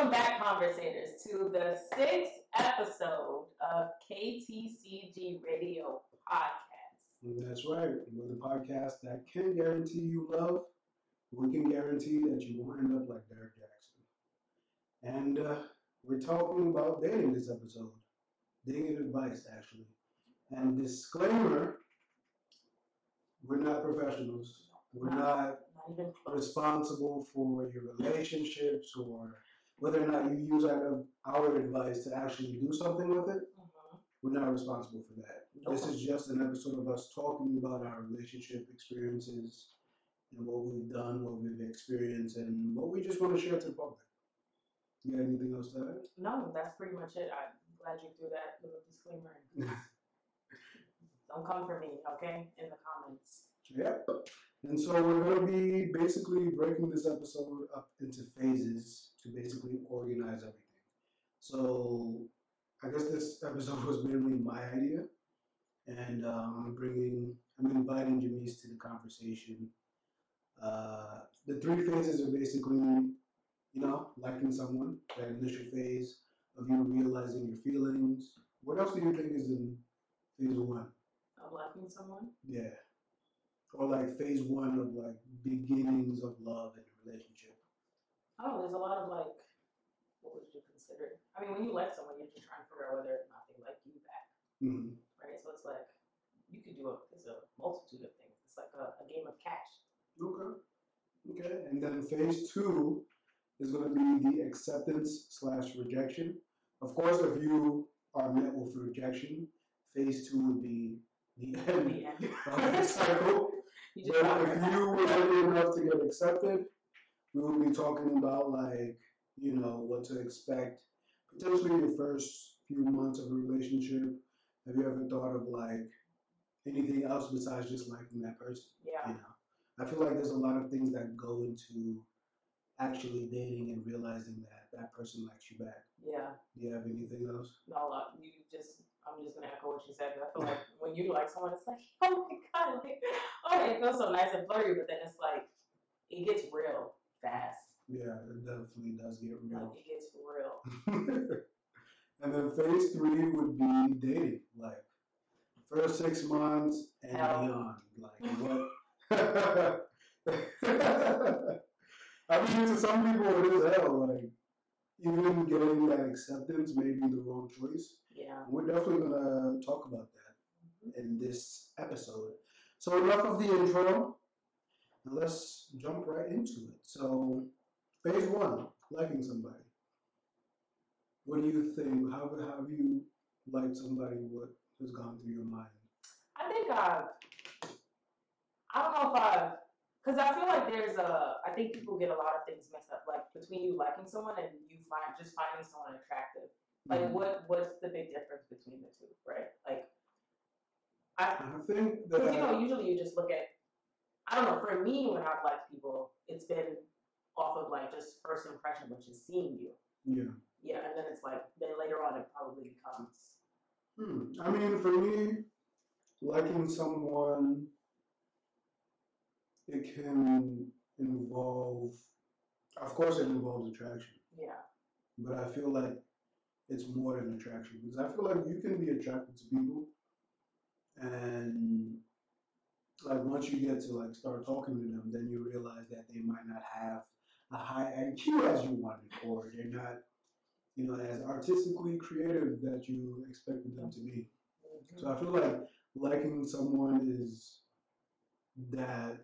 Welcome back, conversators, to the sixth episode of KTCG Radio Podcast. That's right. We're the podcast that can guarantee you love. We can guarantee that you won't end up like Derek Jackson. And uh, we're talking about dating this episode. Dating advice, actually. And disclaimer we're not professionals. We're not Not even responsible for your relationships or whether or not you use our, our advice to actually do something with it. Mhm. We're not responsible for that. This is just an episode of us talking about our relationship experiences and what we've done, what we've experienced, and what we just want to share to the public. You got anything else to add? No, that's pretty much it. I'm glad you threw that little disclaimer. Don't come for me, okay? In the comments. Yep. And so we're going to be basically breaking this episode up into phases to basically organize everything. So I guess this episode was mainly my idea, and um, I'm bringing, I'm inviting Jamise to the conversation. Uh, the three phases are basically, you know, liking someone, that initial phase of you realizing your feelings. What else do you think is in phase one? Of liking someone? Yeah. Or like phase one of like beginnings of love in relationship. Oh, there's a lot of like, what would you consider? I mean, when you like someone, you're just trying to figure out whether or not they like you back, hmm right? So it's like, you could do a, there's a multitude of things. It's like a, a game of catch. Okay. Okay. And then phase two is going to be the acceptance slash rejection. Of course, if you are met with rejection, phase two would be the end The end. of the cycle. You just But if you were lucky enough to get accepted, we will be talking about like, you know, what to expect. Potentially in your first few months of a relationship. Have you ever thought of like anything else besides just liking that person? Yeah. You know, I feel like there's a lot of things that go into actually dating and realizing that that person likes you back. Yeah. Do you have anything else? No, uh, you just, I'm just gonna echo what you said. I feel like when you like someone, it's like, oh my god, like, oh, it feels so nice and flirty, but then it's like, it gets real fast. Yeah, it definitely does get Like, real. it gets real. and then phase three would be dating, like first six months and Hell. beyond. Like what? I mean, to some people it is hell. Like even getting that acceptance may be the wrong choice. Yeah. We're definitely gonna talk about that mm-hmm. in this episode. So enough of the intro. And Let's jump right into it. So phase one, liking somebody. What do you think? How have you liked somebody? What has gone through your mind? I think I've, I don't know if I've, because I feel like there's a, I think people get a lot of things mixed up, like between you liking someone and you find, just finding someone attractive. Like, Mhm. what, what's the big difference between the two, right? Like, I, I think that Because you know, usually you just look at. I don't know. For me, when I've liked people, it's been off of like just first impression, which is seeing you. yeah. Yeah, and then it's like then later on it probably becomes. Hmm. I mean, for me, liking someone, it can involve, of course, it involves attraction, Yeah. but I feel like it's more than attraction because I feel like you can be attracted to people, and like once you get to like start talking to them, then you realize that they might not have a high IQ as you wanted, or they're not, you know, as artistically creative that you expected them to be. So I feel like liking someone is that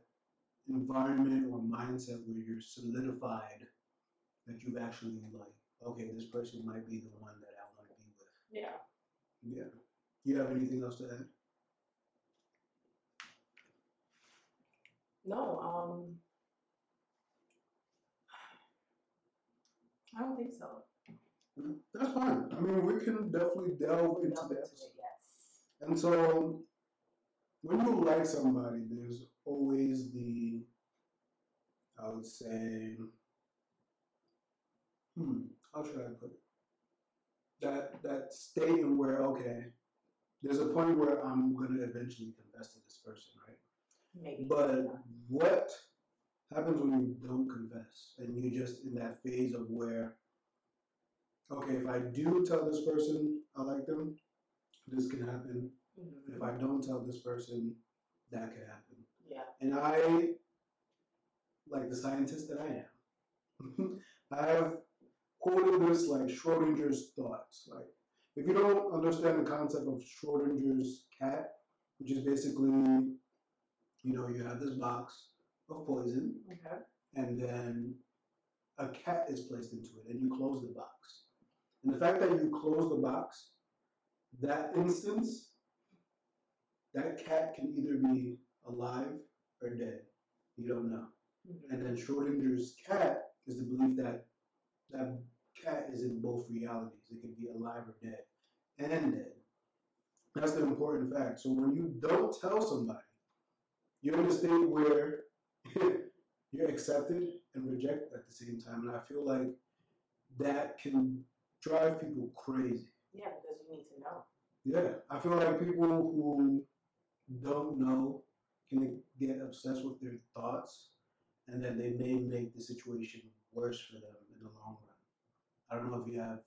environment or mindset where you're solidified that you've actually like, okay, this person might be the one that I want to be with. Yeah. Yeah. You have anything else to add? No. Um. I don't think so. That's fine. I mean, we can definitely delve into Delve that. into it, yes. And so, when you like somebody, there's always the, I would say, hmm, how should I put it? That that state in where okay, there's a point where I'm gonna eventually confess to this person, right? Maybe. But what happens when you don't confess and you're just in that phase of where okay, if I do tell this person I like them, this can happen. Mhm. If I don't tell this person, that could happen. Yeah. And I, like the scientist that I am, I have quoted this like Schrodinger's thoughts. Like, if you don't understand the concept of Schrodinger's cat, which is basically, you know, you have this box of poison, Okay. and then a cat is placed into it, and you close the box. And the fact that you close the box, that instance, that cat can either be alive or dead. You don't know. Mhm. And then Schrodinger's cat is the belief that that cat is in both realities. It can be alive or dead, and dead. That's the important fact. So when you don't tell somebody, you're in a state where you're accepted and rejected at the same time. And I feel like that can drive people crazy. Yeah, because you need to know. Yeah, I feel like people who don't know can get obsessed with their thoughts, and then they may make the situation worse for them in the long run. I don't know if you have.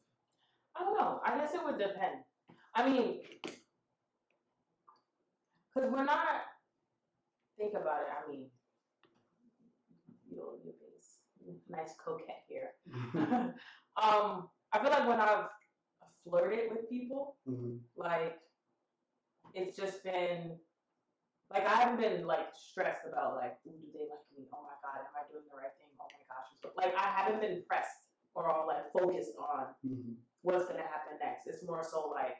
I don't know. I guess it would depend. I mean, because we're not. Think about it. I mean, your your face, nice coquette here. um, I feel like when I've flirted with people, Mhm. like it's just been like I haven't been like stressed about like, ooh, do they like me? Oh my god, am I doing the right thing? Oh my gosh, like I haven't been pressed or all like focused on Mhm. what's gonna happen next. It's more so like,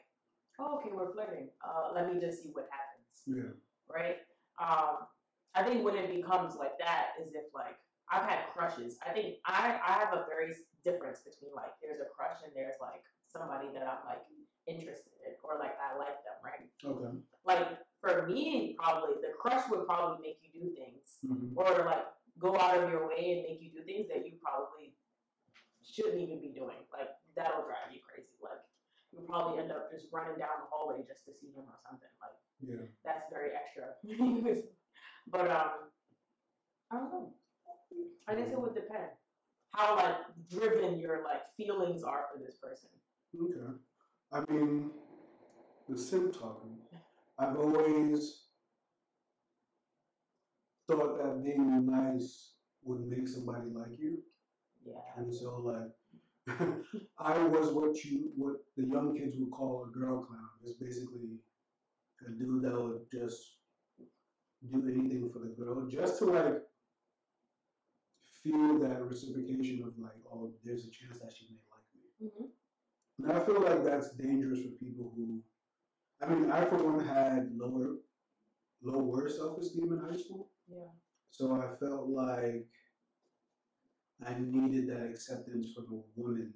oh, okay, we're flirting. Uh, let me just see what happens, Yeah. right? Um, I think when it becomes like that is if like I've had crushes. I think I I have a very difference between like there's a crush and there's like somebody that I'm like interested in or like I like them, right? Okay. Like for me, probably the crush would probably make you do things Mhm. or like go out of your way and make you do things that you probably shouldn't even be doing. Like that'll drive you crazy. You'll probably end up just running down the hallway just to see him or something. Like Yeah. that's very extra. but um, I don't know. I guess it would depend how like driven your like feelings are for this person. Okay. I mean, the simp talking. I've always thought that being nice would make somebody like you. Yeah. And so like I was what you what the young kids would call a girl clown. It's basically a dude that would just do anything for the girl just to like feel that reciprocation of like, oh, there's a chance that she may like me. hmm And I feel like that's dangerous for people who I mean, I for one had lower lower self esteem in high school. Yeah. So I felt like I needed that acceptance from a woman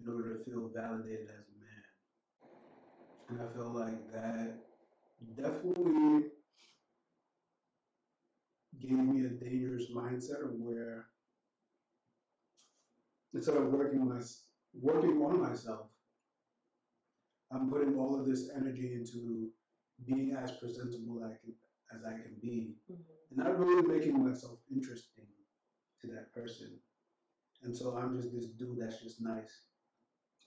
in order to feel validated as a man. And I feel like that definitely gave me a dangerous mindset of where instead of working my working on myself, I'm putting all of this energy into being as presentable as I can, as I can be hmm and not really making myself interesting to that person. And so I'm just this dude that's just nice,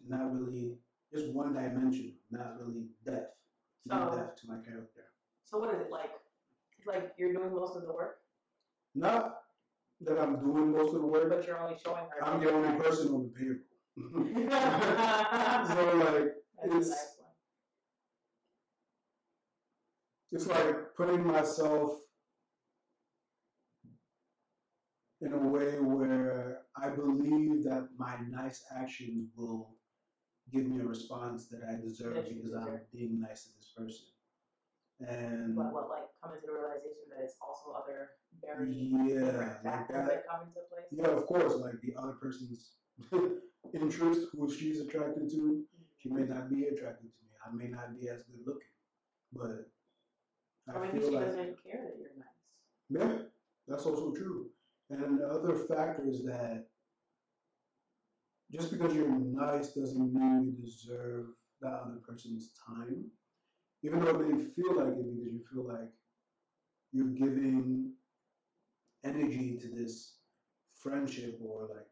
not really just one dimensional, not really depth, So- depth to my character. So what is it like? It's like you're doing most of the work, Not that I'm doing most of the work, but you're only showing her. I'm the only person on the payroll. So like it's- nice it's like putting myself in a way where I believe that my nice actions will give me a response that I deserve That you because I'm deserve. being nice to this person. And But what, like, coming to the realization that it's also other very yeah, different like factors that. that come into place. Yeah, of course, like the other person's interest, who she's attracted to, she may not be attracted to me. I may not be as good looking, but I Or maybe feel she like doesn't care that you're nice. Yeah, that's also true. And the other factor is that just because you're nice doesn't mean you deserve that other person's time. Even though it may feel like it because you feel like you're giving energy to this friendship or like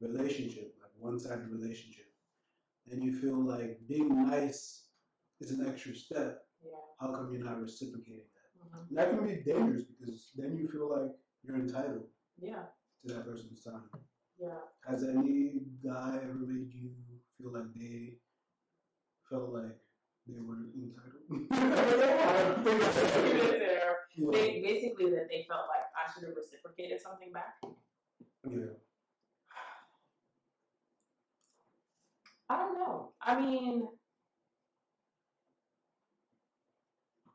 relationship, like one sided relationship. and you feel like being nice is an extra step, Yeah. how come you're not reciprocating that? Mhm. That can be dangerous because then you feel like you're entitled Yeah. to that person's time. Yeah. Has any guy ever made you feel like they felt like they were entitled? There. Yeah. They, basically, that they felt like I should have reciprocated something back. yeah. I don't know. I mean,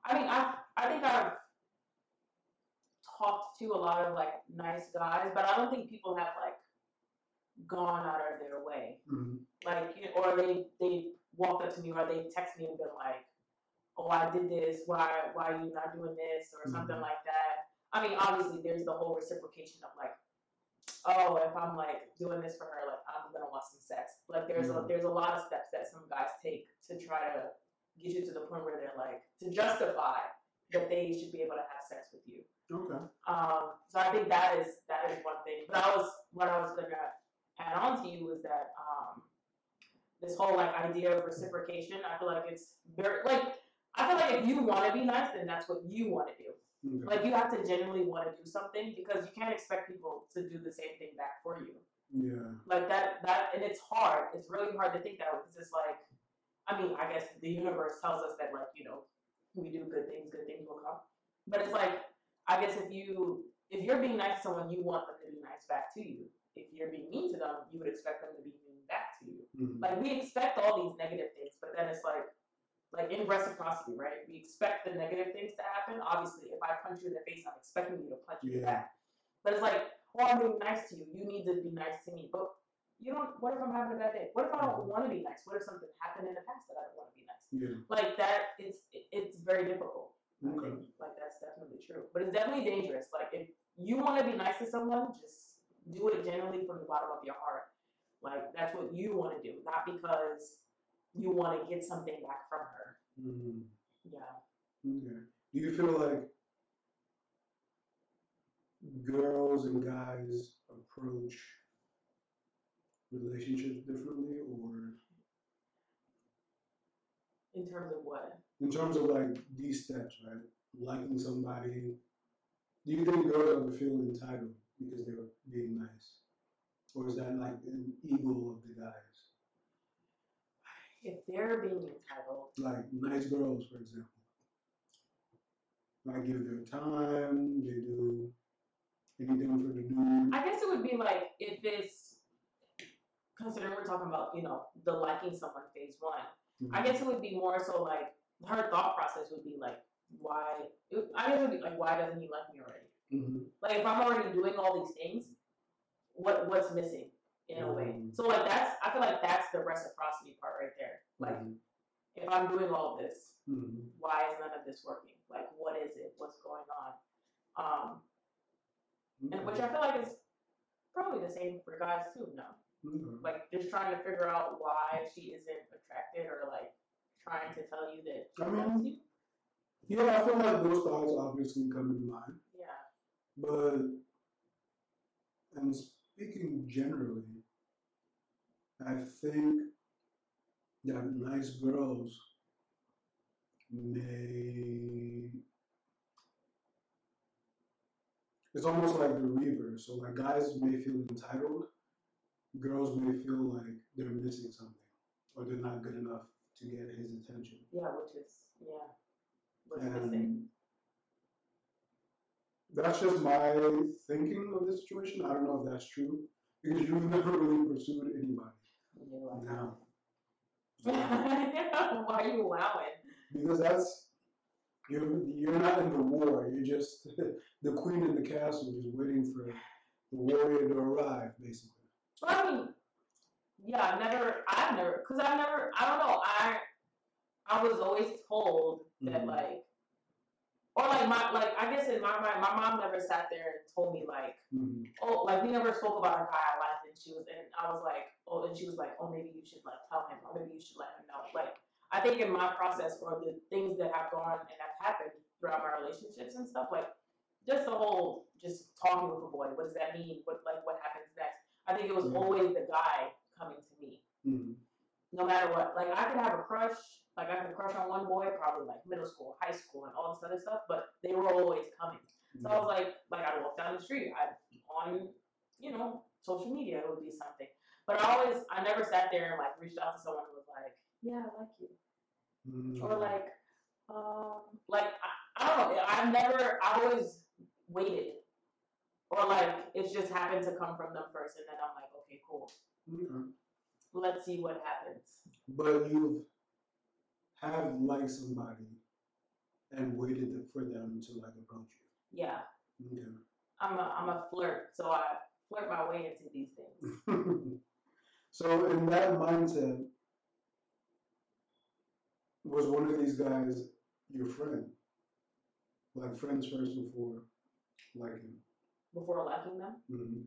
I mean, I I think I've talked to a lot of like nice guys, but I don't think people have like gone out of their way. Mhm. Like, you know, or they they walked up to me or they text me and been like, "Oh, I did this. Why why are you not doing this?" or something Mhm. like that. I mean, obviously, there's the whole reciprocation of like, oh, if I'm like doing this for her, like I'm gonna want some sex. Like there's a Mhm. there's a lot of steps that some guys take to try to get you to the point where they're like to justify that they should be able to have sex with you. Okay. Um, so I think that is that is one thing. But I was what I was gonna add on to you was that um, this whole like idea of reciprocation. I feel like it's very like I feel like if you want to be nice, then that's what you want to do. Okay. Like you have to genuinely want to do something because you can't expect people to do the same thing back for you. Yeah. Like that that and it's hard. It's really hard to think that because it's like I mean, I guess the universe tells us that like, you know, we do good things, good things will come. But it's like I guess if you if you're being nice to someone, you want them to be nice back to you. If you're being mean to them, you would expect them to be mean back to you. Mhm. Like we expect all these negative things, but then it's like, like in reciprocity, right? We expect the negative things to happen. Obviously, if I punch you in the face, I'm expecting you to punch me back. But it's like, well, I'm being nice to you. You need to be nice to me. But you don't. What if I'm having a bad day? What if I don't want to be nice? What if something happened in the past that I don't want to be nice? Yeah. Like that, it's it- it's very difficult. I think like that's definitely true. But it's definitely dangerous. Like if you want to be nice to someone, just do it genuinely from the bottom of your heart. Like that's what you want to do, not because you want to get something back from her. Mhm. Yeah. Okay. Do you feel like girls and guys approach relationships differently, or In terms of what? in terms of like these steps, right? Liking somebody. Do you think girls ever feel entitled because they were being nice, or is that like an ego of the guys? If they're being entitled, Like nice girls, for example. Like give their time, they do anything for the dude. I guess it would be like if it's considering we're talking about you know the liking someone phase one. I mm-hmm. guess it would be more so like her thought process would be like why it, I guess it would be like why doesn't he like me already? Mhm. Like if I'm already doing all these things, what what's missing in a way? Mm. So like that's I feel like that's the reciprocity part right there. Like Mhm. if I'm doing all of this, Mhm. why is none of this working? Like what is it? What's going on? Um, and which I feel like is probably the same for guys too. No, Okay. like just trying to figure out why she isn't attracted or like trying to tell you that she I mean, you. Yeah, I feel like those thoughts obviously come to mind. But and speaking generally, I think that nice girls may. It's almost like the reverse. So, like, guys may feel entitled, girls may feel like they're missing something or they're not good enough to get his attention. Yeah, which is yeah. What's And missing? That's just my thinking of the situation. I don't know if that's true because you've never really pursued anybody. Like, No. why are you allowing? Because that's you're you're not in the war. You're just the queen in the castle, just waiting for the warrior to arrive, basically. Well, I mean, yeah, I've never, I've never, cause I've never, I don't know, I, I was always told that Mhm. like, or like my, like I guess in my mind, my mom never sat there and told me like, Mhm. oh, like we never spoke about a guy I liked, and she was, and I was like, oh, and she was like, oh, maybe you should like tell him, or maybe you should let him know. Like, I think in my process or the things that have gone and have happened throughout my relationships and stuff, like just the whole just talking with a boy, what does that mean? What like what happens next? I think it was Yeah. always the guy coming to me. Mhm. no matter what. Like I could have a crush, like I had a crush on one boy, probably like middle school, high school, and all this other stuff, but they were always coming. So I was like, like I'd walk down the street, I on, you know, social media it would be something. But I always, I never sat there and like reached out to someone who was like, yeah, I like you, Mm. or like, um, like I, I don't know. I've never, I always waited, or like it's just happened to come from them first, and then I'm like, okay, cool, Okay. let's see what happens. But you have liked somebody and waited for them to like approach you. Yeah, you. Okay. I'm a, I'm a flirt, so I flirt my way into these things. so in that mindset, was one of these guys your friend? Like friends first before liking? Before liking them, Mm-hmm.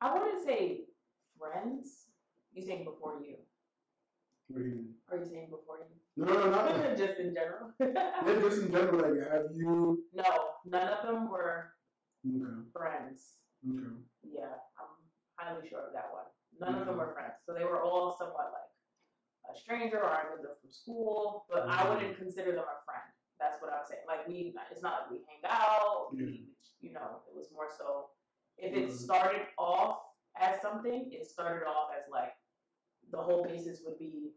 I wouldn't say friends. You saying before you? What do you mean? Are you saying before you? No, no, not just in general. yeah, just in general. Like, have you? no, none of them were Okay. friends. Okay. Yeah, I'm highly sure of that one. None of them were friends, so they were all somewhat like a stranger, or I knew them from school, but I wouldn't consider them a friend. That's what I'm saying. Like we, it's not like we hang out. Yeah. We, you know, it was more so. If it started off as something, it started off as like the whole basis would be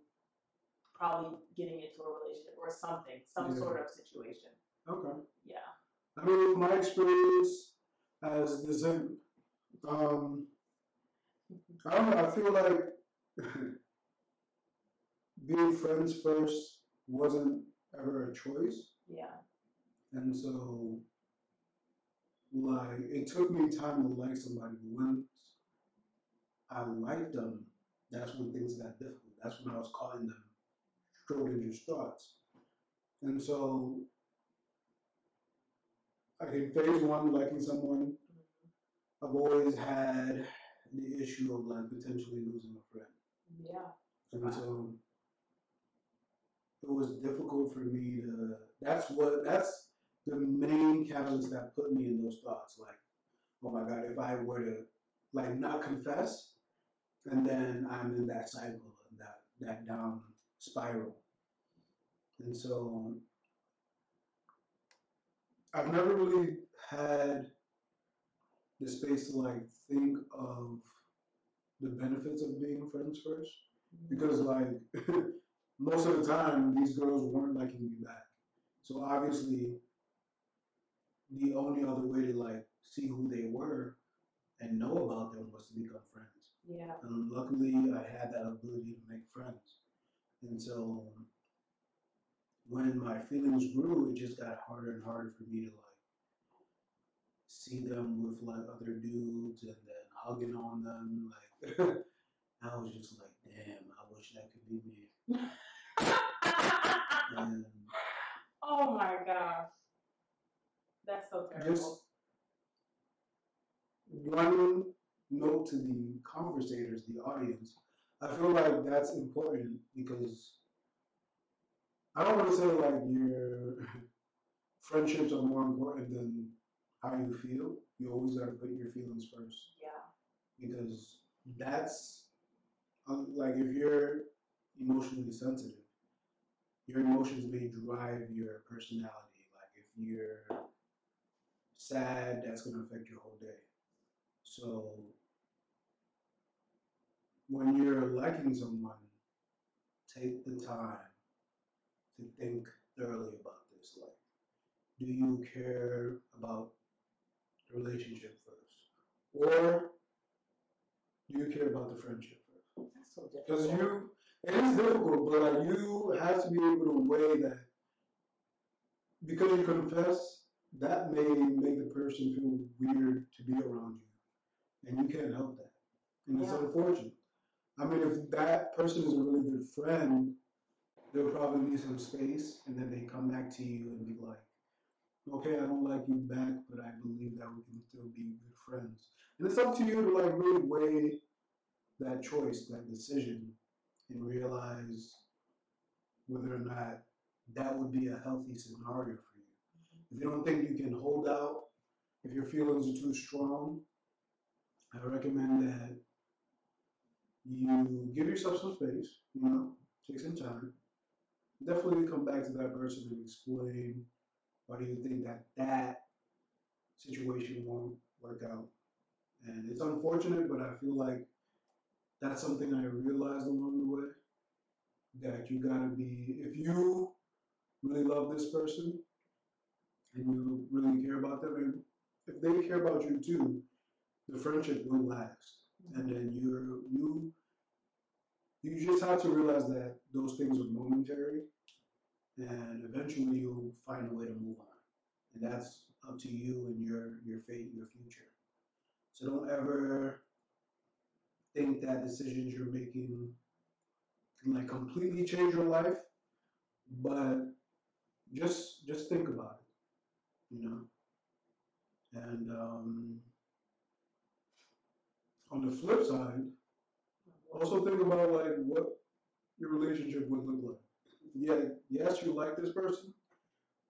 probably getting into a relationship or something, some Yeah. sort of situation. Okay. Yeah. I mean, my experience as the same. Um, I don't know. I feel like being friends first wasn't ever a choice, Yeah. and so like it took me time to like somebody. Once I liked them, that's when things got difficult. That's when I was calling them Schrodinger's thoughts, and so I think phase one, liking someone, mm-hmm. I've always had the issue of like potentially losing a friend. Yeah. And so it was difficult for me to that's what that's the main catalyst that put me in those thoughts. Like, oh my god, if I were to like not confess and then I'm in that cycle of that that down spiral. And so I've never really had the space to like think of the benefits of being friends first. Because like most of the time these girls weren't liking me back. So obviously the only other way to like see who they were and know about them was to become friends Yeah. and luckily i had that ability to make friends and so when my feelings grew it just got harder and harder for me to like see them with like other dudes and then hugging on them like i was just like damn i wish that could be me and oh my gosh. That's so terrible. just one note to the conversators, the audience. I feel like that's important because I don't want to say like your friendships are more important than how you feel. You always got to put your feelings first yeah. because that's um, like if you're emotionally sensitive, your emotions may drive your personality. Like if you're sad, that's going to affect your whole day. So when you're liking someone, take the time to think thoroughly about this. Like, do you care about the relationship first? Or do you care about the friendship first? That's so difficult. Because you, it is difficult, but like you have to be able to weigh that. Because you confess, that may make the person feel weird to be around you, and you can't help that, and it's unfortunate. I mean, if that person is a really good friend, they'll probably need some space, and then they come back to you and be like, "Okay, I don't like you back, but I believe that we can still be good friends." And it's up to you to like really weigh that choice, that decision, and realize whether or not that would be a healthy scenario for you. If you don't think you can hold out, if your feelings are too strong, I recommend that you give yourself some space, you know, take some time. Definitely come back to that person and explain why do you think that that situation won't work out. And it's unfortunate, but I feel like that's something I realized along the way that you gotta be, if you really love this person and you really care about them, and if they care about you too, the friendship will last. And then you're, you, you just have to realize that those things are momentary and eventually you'll find a way to move on. And that's up to you and your, your fate, your future. So don't ever think that decisions you're making can like completely change your life, but just just think about it, you know. And um, on the flip side, also think about like what your relationship would look like. Yeah, yes, you like this person,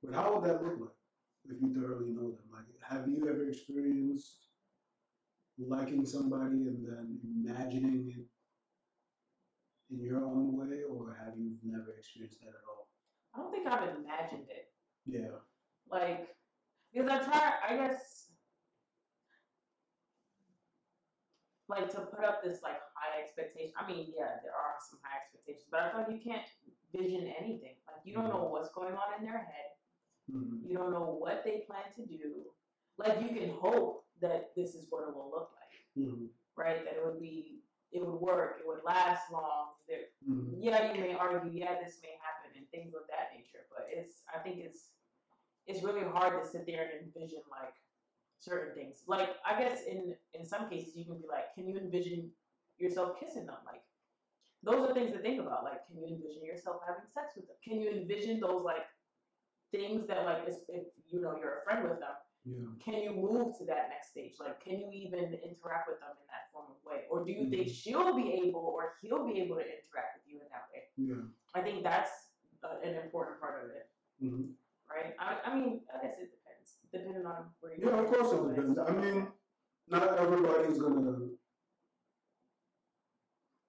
but how would that look like if you thoroughly know them? Like, have you ever experienced liking somebody and then imagining it in your own way, or have you never experienced that at all? I don't think I've imagined it. Yeah. Like, because I try, I guess, like to put up this like high expectation. I mean, yeah, there are some high expectations, but I feel like you can't vision anything. Like, you don't know what's going on in their head. Mhm. You don't know what they plan to do. Like, you can hope that this is what it will look like, Mhm. right? That it would be, it would work, it would last long. There, Mhm. yeah, you may argue, yeah, this may happen and things of that nature, but it's I think it's it's really hard to sit there and envision like certain things. Like I guess in in some cases you can be like, can you envision yourself kissing them? Like those are things to think about. Like, can you envision yourself having sex with them? Can you envision those like things that like if, if you know you're a friend with them, Yeah. can you move to that next stage? Like, can you even interact with them in that form of way? Or do you think Mhm. she'll be able or he'll be able to interact with you in that way? Yeah. I think that's uh, an important part of it, hmm right? I, I mean, I guess it depending on where you. Yeah, of course it depends. I mean, not everybody's gonna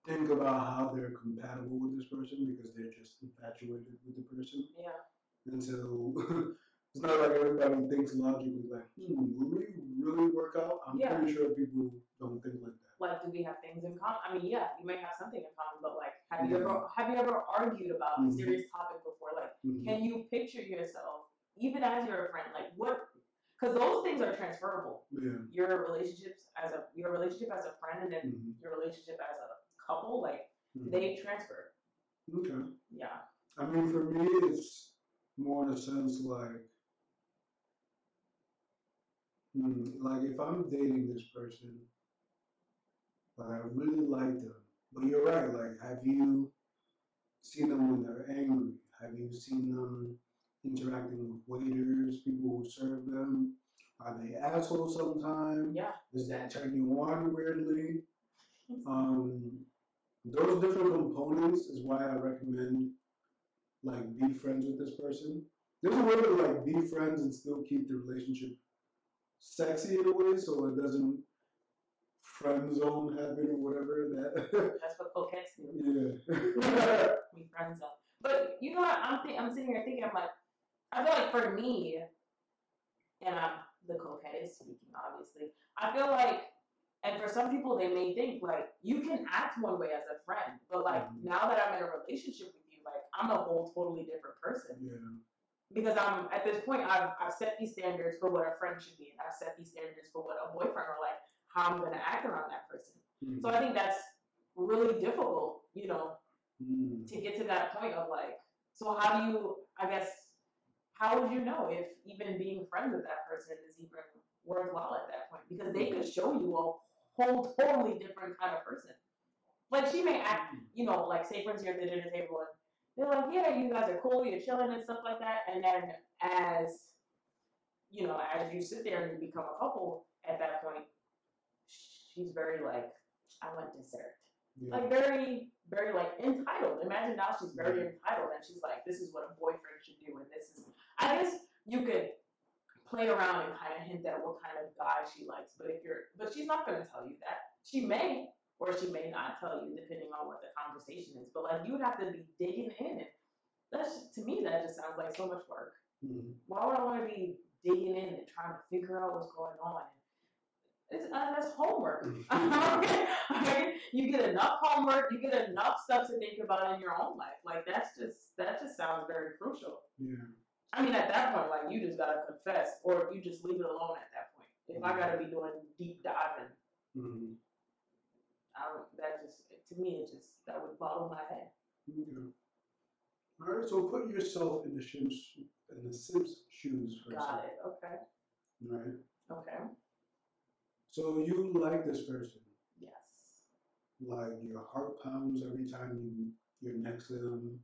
think about how they're compatible with this person because they're just infatuated with the person. Yeah, And so it's not like everybody thinks logically like, hmm, will we really work out? I'm Yeah. pretty sure people don't think like that. like, do we have things in common? I mean, yeah, you may have something in common, but like, have you Yeah. ever have you ever argued about Mhm. a serious topic before? Like, Mhm. can you picture yourself, even as you're a friend, like what? Because those things are transferable. Yeah. Your relationships as a your relationship as a friend, and then Mhm. your relationship as a couple, like Mhm. they transfer. Okay. Yeah. I mean, for me, it's more in a sense like, hmm, like if I'm dating this person, like I really like them, but you're right. Like, have you seen them when they're angry? Have you seen them interacting with waiters, people who serve them? Are they assholes sometimes? Yeah. Does that turn you on weirdly? Um, those different components is why I recommend like be friends with this person. There's a way to like be friends and still keep the relationship sexy in a way, so it doesn't friend zone happen or whatever. That That's what coquettes do. yeah. We friends up. But you know what? I'm think, I'm sitting here thinking. I'm like, I feel like for me, and I'm the coquette is speaking, obviously. I feel like, and for some people, they may think like you can act one way as a friend, but like Mhm. now that I'm in a relationship with you, like I'm a whole totally different person yeah. because I'm at this point I've, I've set these standards for what a friend should be, and I've set these standards for what a boyfriend or like how I'm gonna act around that person. So I think that's really difficult, you know, Mm. to get to that point of like, so how do you, I guess, how would you know if even being friends with that person is even worthwhile at that point? Because they could show you a whole totally different kind of person. Like she may act, you know, like say friends here at the dinner table and they're like, yeah, you guys are cool, you're chilling and stuff like that, and then as you know, as you sit there and you become a couple at that point, she's very like, I want dessert Yeah. like very, very like entitled. Imagine now she's very entitled and she's like, this is what a boyfriend should do, and this is. I guess you could play around and kind of hint at what kind of guy she likes, but if you're, but she's not going to tell you that. She may, or she may not tell you depending on what the conversation is. But like you would have to be digging in. That's to me that just sounds like so much work. Mhm. Why would I want to be digging in and trying to figure out what's going on? It's, uh, that's homework. Okay? You get enough homework, you get enough stuff to think about in your own life. Like that's just that just sounds very crucial. Yeah. I mean, at that point, like you just gotta confess, or you just leave it alone at that point. If I gotta be doing deep diving, Mhm. I don't. That just to me, it just that would bottle my head. Okay. All right. So put yourself in the Sims in the Sims shoes for a Got second. it. Okay. Right. Okay. So you like this person. Yes. like your heart pounds every time you you're next to them.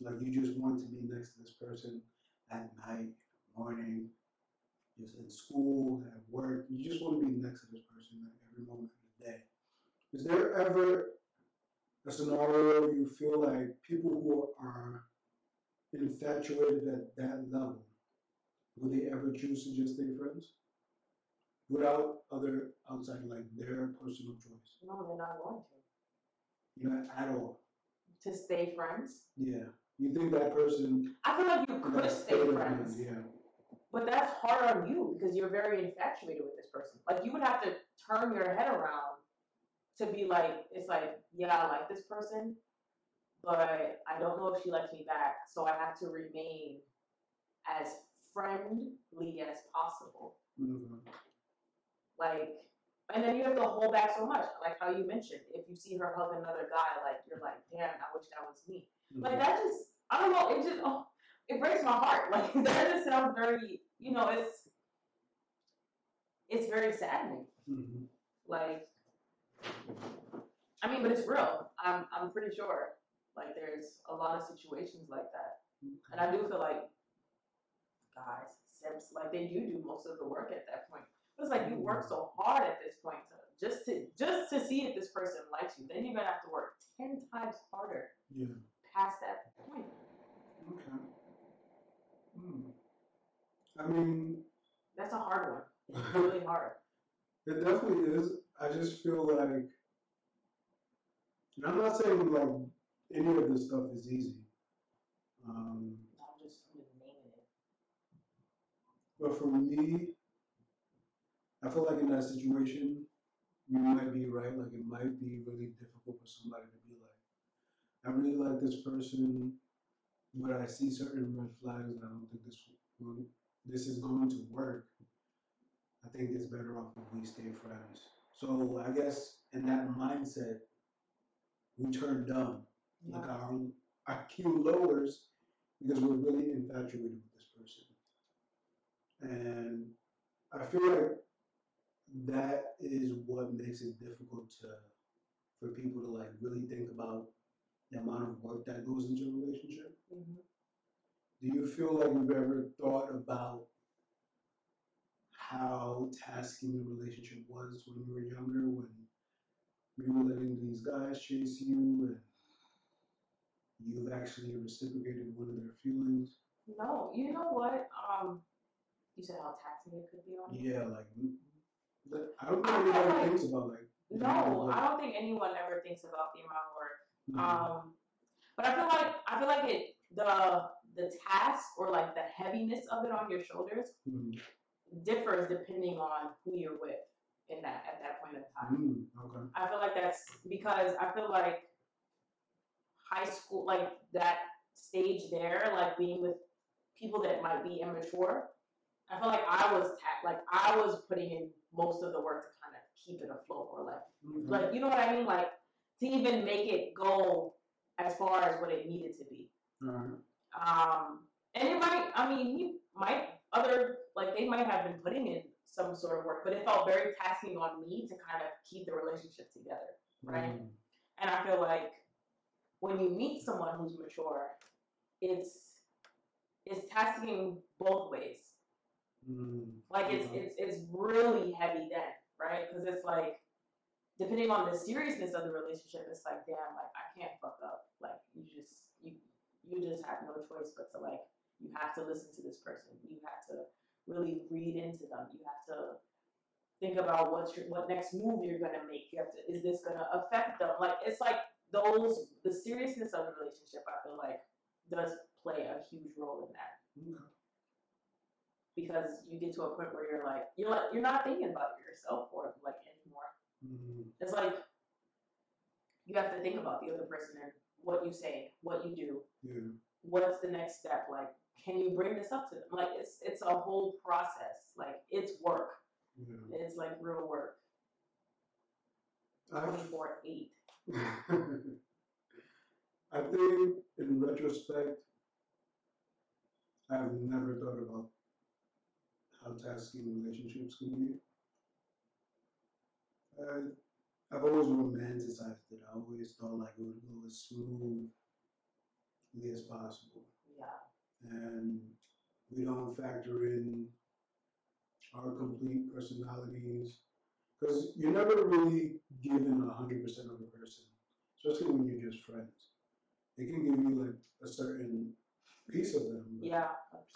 Like you just want to be next to this person at night, morning, just in school, at work. You just want to be next to this person at every moment of the day. Is there ever a scenario you feel like people who are infatuated at that level, would they ever choose to just stay friends? Without other outside like their personal choice. No, they're not going to. Not at all. To stay friends. Yeah. You think that person I feel like you could stay friends. Yeah. But that's hard on you because you're very infatuated with this person. Like you would have to turn your head around to be like, it's like, yeah, I like this person, but I don't know if she likes me back, so I have to remain as friendly as possible. Mhm. Like, and then you have to hold back so much, like how you mentioned, if you see her hug another guy, like you're like, damn, I wish that was me. Like that just, I don't know, it just, oh, it breaks my heart. Like that just sounds very, you know, it's, it's very saddening. Mhm. Like, I mean, but it's real. I'm, I'm pretty sure. Like, there's a lot of situations like that, and I do feel like guys, simps, like they do do most of the work at that point. It's like you work so hard at this point to just to just to see if this person likes you. Then you're gonna have to work ten times harder Yeah. Past that point. Okay. Hmm. I mean, That's a hard one. It's really hard. it definitely is. I just feel like, and I'm not saying like any of this stuff is easy. Um, I'm just, I'm just naming it. But for me, I feel like in that situation, you might be right. Like it might be really difficult for somebody to I really like this person, but I see certain red flags and I don't think this will, this is going to work. I think it's better off if we stay friends. So I guess in that mindset, we turn dumb. Like our our IQ lowers because we're really infatuated with this person. And I feel like that is what makes it difficult to for people to like really think about the amount of work that goes into a relationship. Mhm. Do you feel like you've ever thought about how tasking the relationship was when you were younger, when you were letting these guys chase you and you've actually reciprocated one of their feelings? No, you know what? Um, you said how taxing it could be on you. Yeah, like I don't think I feel anybody like- thinks about like. No, I don't think anyone ever thinks about the amount of Mhm. Um, but I feel like I feel like it the the task or like the heaviness of it on your shoulders Mhm. differs depending on who you're with in that at that point in time. Mm, okay. I feel like that's because I feel like high school, like that stage there, like being with people that might be immature. I feel like I was ta- like I was putting in most of the work to kind of keep it afloat or like Okay. like you know what I mean, like to even make it go as far as what it needed to be. Alright. Um, and it might, I mean, he might, other, like, they might have been putting in some sort of work, but it felt very tasking on me to kind of keep the relationship together. Right. Mm, And I feel like when you meet someone who's mature, it's, it's tasking both ways. mm, Like, it's, okay. it's, it's really heavy then, right? Because it's like, depending on the seriousness of the relationship, it's like, damn, like, I can't fuck up. Like, you just, you, you just have no choice but to like you have to listen to this person you have to really read into them you have to think about what's your, what next move you're gonna make. You have to, is this gonna affect them? Like, it's like those, the seriousness of the relationship, I feel like, does play a huge role in that. Okay. Because you get to a point where you're like, you're like, you're not thinking about yourself or like Mhm. It's like, you have to think about the other person and what you say, what you do, Yeah. what's the next step? Like, can you bring this up to them? Like, it's it's a whole process. Like, it's work. Yeah. It's like real work. Twenty four eight. I think in retrospect, I've never thought about how tasking relationships can be. I, I've always romanticized it. I always thought like it would go as smoothly as possible. Yeah. And we don't factor in our complete personalities because you're never really given a hundred percent of a person, especially when you're just friends. They can give you like a certain piece of them, Yeah.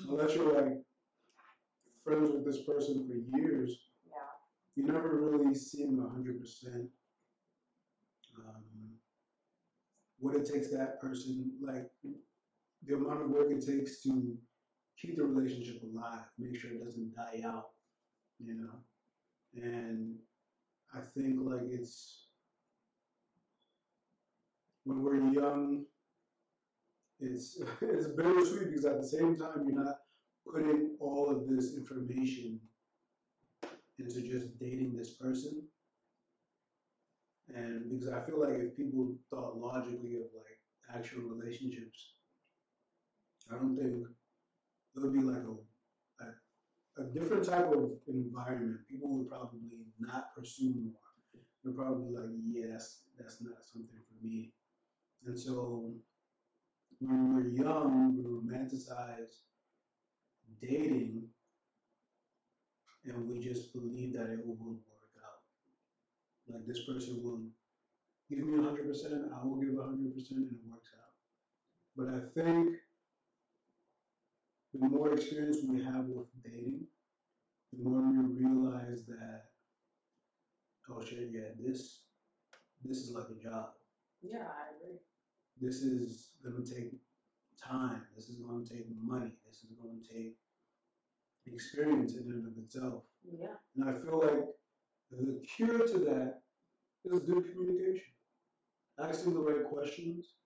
unless you're like friends with this person for years. You never really see hundred percent. Um, what it takes that person, like the amount of work it takes to keep the relationship alive, make sure it doesn't die out, you know. And I think like it's when we're young, it's it's bittersweet because at the same time you're not putting all of this information into just dating this person. And because I feel like if people thought logically of like actual relationships, I don't think it would be like a, a, a different type of environment. People would probably not pursue more. They're probably like, yeah, that's, that's not something for me. And so when we're young, we romanticize dating and we just believe that it will work out. Like this person will give me 100%, I will give 100%, and it works out. But I think the more experience we have with dating, the more we realize that, oh shit, yeah, this this is like a job. Yeah, I agree. This is gonna take time. This is gonna take money. This is gonna take experience in and of itself. Yeah. And I feel like the cure to that is good communication. Asking the right questions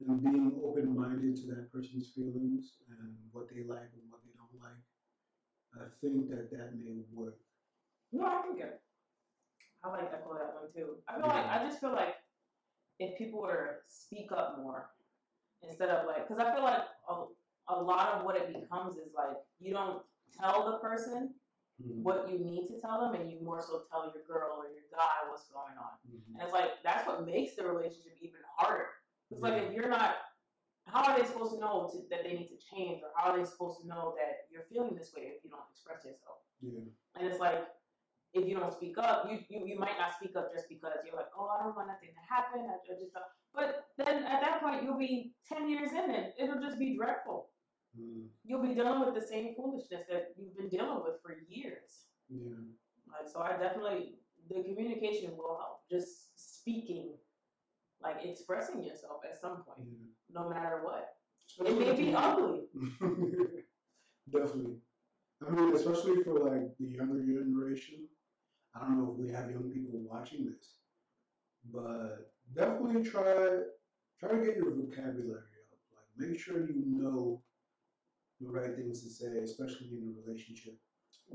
and being open minded to that person's feelings and what they like and what they don't like. I think that that may work. No, I think it. I like echo that one too. I feel like I just feel like if people were to speak up more instead of like, because I feel like a, a lot of what it becomes is like you don't tell the person what you need to tell them, and you more so tell your girl or your guy what's going on. Mhm. And it's like that's what makes the relationship even harder. It's like if you're not, how are they supposed to know to, that they need to change, or how are they supposed to know that you're feeling this way if you don't express yourself? Yeah. And it's like, if you don't speak up, you, you, you might not speak up just because you're like, oh, I don't want nothing to happen. I, I just, don't. but then at that point, you'll be 10 years in it. it'll just be dreadful. Mm, You'll be dealing with the same foolishness that you've been dealing with for years. yeah. Like, so I definitely, the communication will help. Just speaking, like expressing yourself at some point, yeah. no matter what. It may be ugly. Definitely. I mean, especially for like the younger generation. I don't know if we have young people watching this, but definitely try try to get your vocabulary up. Like, make sure you know the right things to say, especially in a relationship.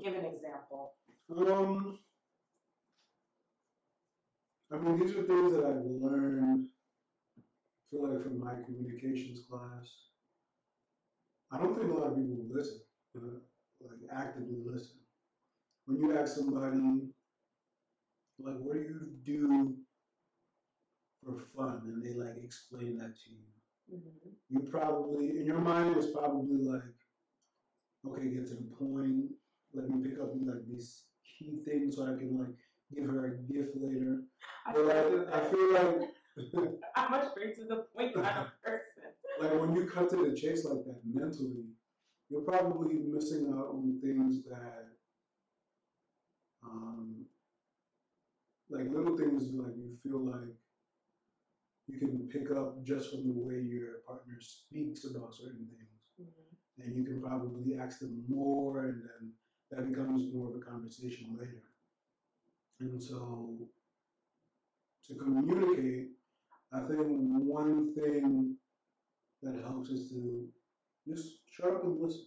Give an example. Um, I mean, these are things that I've learned. I feel like from my communications class. I don't think a lot of people listen, uh, like actively listen. When you ask somebody, like, what do you do for fun, and they like explain that to you, Mm-hmm. you probably in your mind it's probably like, okay, get to the point. Let me pick up like these key things so I can like give her a gift later. I But feel like, I feel like I'm a straight to the point kind of person. like when you cut to the chase like that mentally, you're probably missing out on things that Um, like little things like you feel like you can pick up just from the way your partner speaks about certain things. And you can probably ask them more, and then that becomes more of a conversation later. And so, to communicate, I think one thing that helps is to just shut up and listen.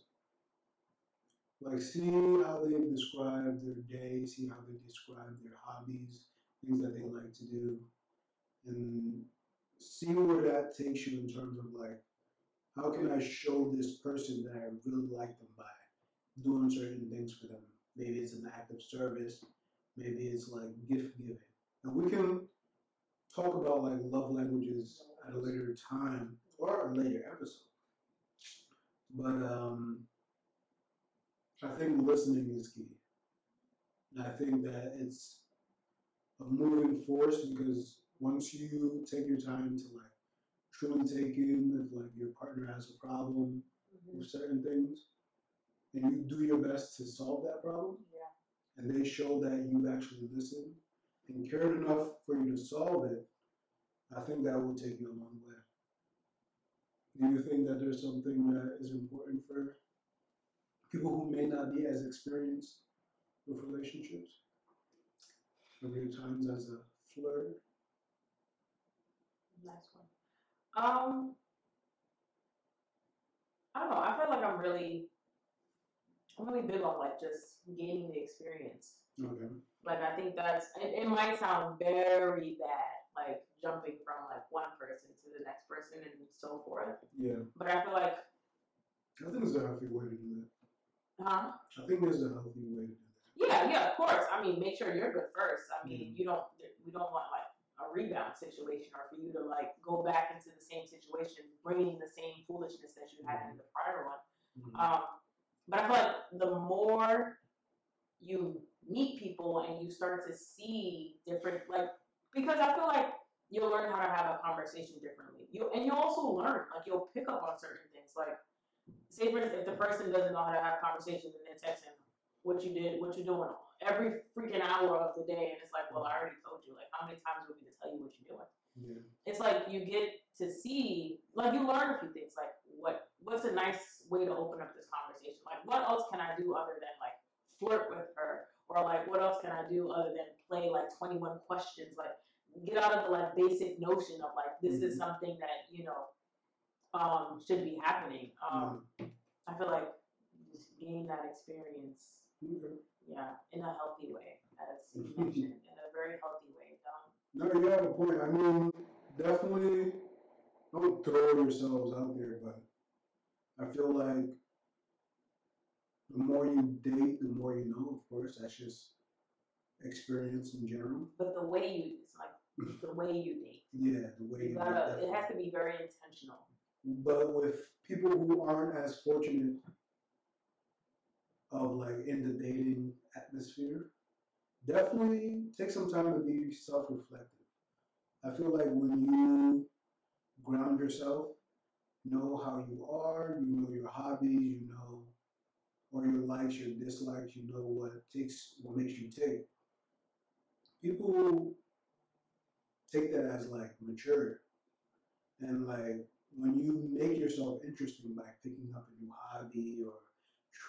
Like, see how they describe their day, see how they describe their hobbies, things that they like to do, and see where that takes you in terms of like, how can I show this person that I really like them by doing certain things for them? Maybe it's an act of service, maybe it's like gift giving. And we can talk about like love languages at a later time or a later episode. But um, I think listening is key. And I think that it's a moving force because once you take your time to like truly take in if like your partner has a problem Mhm. with certain things and you do your best to solve that problem Yeah. and they show that you actually listened and cared enough for you to solve it, I think that will take you a long way. Do you think that there's something that is important for people who may not be as experienced with relationships? Of your times as a flirt? Nice. Um, I don't know. I feel like I'm really, I'm really big on like just gaining the experience. Okay. Like I think that's it, it might sound very bad, like jumping from like one person to the next person and so forth. Yeah. But I feel like, I think it's a healthy way to do that. huh? I think there's a healthy way to do that. Yeah, yeah, of course. I mean, make sure you're good first. I mean, you don't, we don't want like a rebound situation or for you to like go back into the same situation, bringing the same foolishness that you had in the prior one. Mhm. Um, but I feel like the more you meet people and you start to see different, like, because I feel like you'll learn how to have a conversation differently. You and you also learn, like, you'll pick up on certain things. Like, say for instance, if the person doesn't know how to have conversations and they're texting what you did, what you're doing every freaking hour of the day, and it's like, well, I already told you. Like, how many times do we to tell you what you're doing? Yeah. it's like you get to see like you learn a few things like what what's a nice way to open up this conversation like what else can i do other than like flirt with her or like what else can i do other than play like 21 questions like get out of the like basic notion of like this is Mhm. something that you know um should be happening um i feel like just gain that experience Okay. Yeah in a healthy way as you mentioned in a very healthy way No, you have a point. I mean, definitely don't throw yourselves out there, but I feel like the more you date, the more you know, of course. That's just experience in general. but the way you it's like the way you date Yeah, the way You you gotta, date. Uh, it has to be very intentional. But with people who aren't as fortunate of like in the dating atmosphere, definitely take some time to be self-reflective. I feel like when you ground yourself, know how you are, you know your hobbies, you know, or your likes, your dislikes, you know what takes, what makes you tick. People take that as like maturity. And like when you make yourself interesting by picking up a new hobby or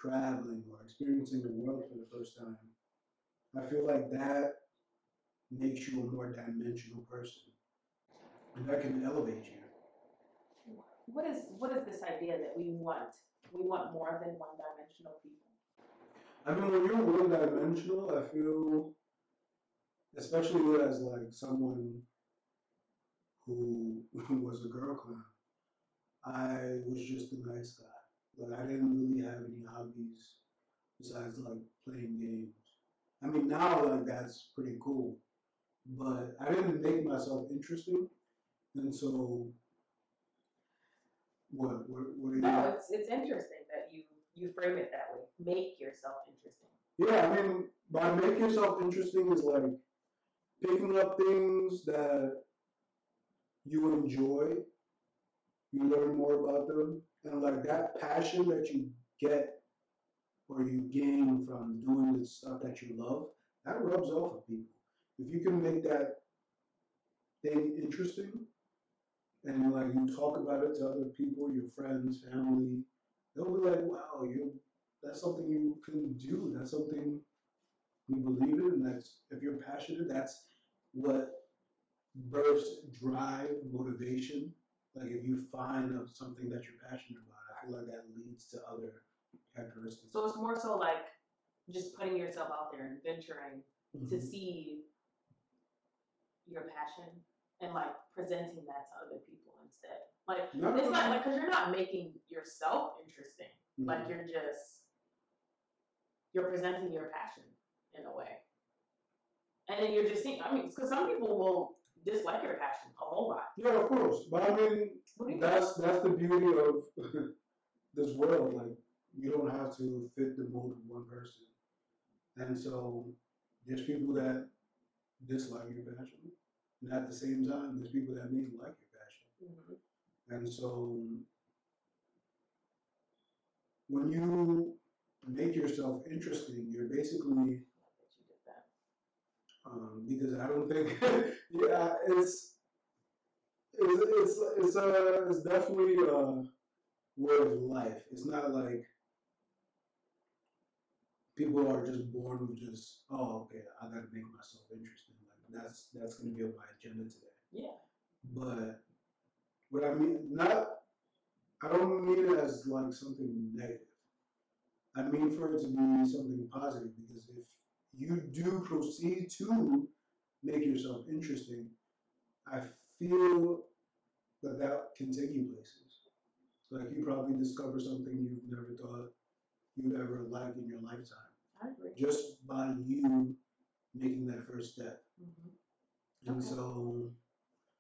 traveling or experiencing the world for the first time, I feel like that makes you a more dimensional person. And that can elevate you. What is, what is this idea that we want, we want more than one dimensional people? I mean, when you're one dimensional, I feel, especially as like someone who was a girl clown, I was just a nice guy. Like I didn't really have any hobbies besides like playing games. I mean, now like that's pretty cool, but I didn't make myself interesting, and so what? What? What are you? No, it's, it's interesting that you, you frame it that way, make yourself interesting. Yeah, I mean, by make yourself interesting is like picking up things that you enjoy, you learn more about them, and like that passion that you get or you gain from doing the stuff that you love, that rubs off of people. If you can make that thing interesting, and like you talk about it to other people, your friends, family, they'll be like, "Wow, you that's something you can do. That's something you believe in. And that's if you're passionate, that's what bursts drive, motivation. Like if you find something that you're passionate about, I feel like that leads to other characteristics. So it's more so like just putting yourself out there and venturing to Mhm. see your passion and like presenting that to other people instead. Like Not it's not only- like because you're not making yourself interesting. Mhm. Like you're just you're presenting your passion in a way, and then you're just seeing. I mean, because some people will dislike your passion a whole lot. yeah, of course. But I mean, that's that's the beauty of this world. Like you don't have to fit the mold of one person, and so there's people that dislike your passion, and at the same time, there's people that may like your passion. Mhm. And so when you make yourself interesting, you're basically that you did that. Um, because I don't think yeah, it's it's it's it's a it's definitely a way of life. It's not like people are just born with just oh okay I gotta make myself interesting. Like that's that's gonna be on my agenda today. Yeah. But what I mean, not, I don't mean it as like something negative. I mean for it to be something positive because if you do proceed to make yourself interesting, I feel that that can take you places. Like you probably discover something you've never thought you'd ever like in your lifetime I agree. just by you making that first step. Mhm. And Okay. so,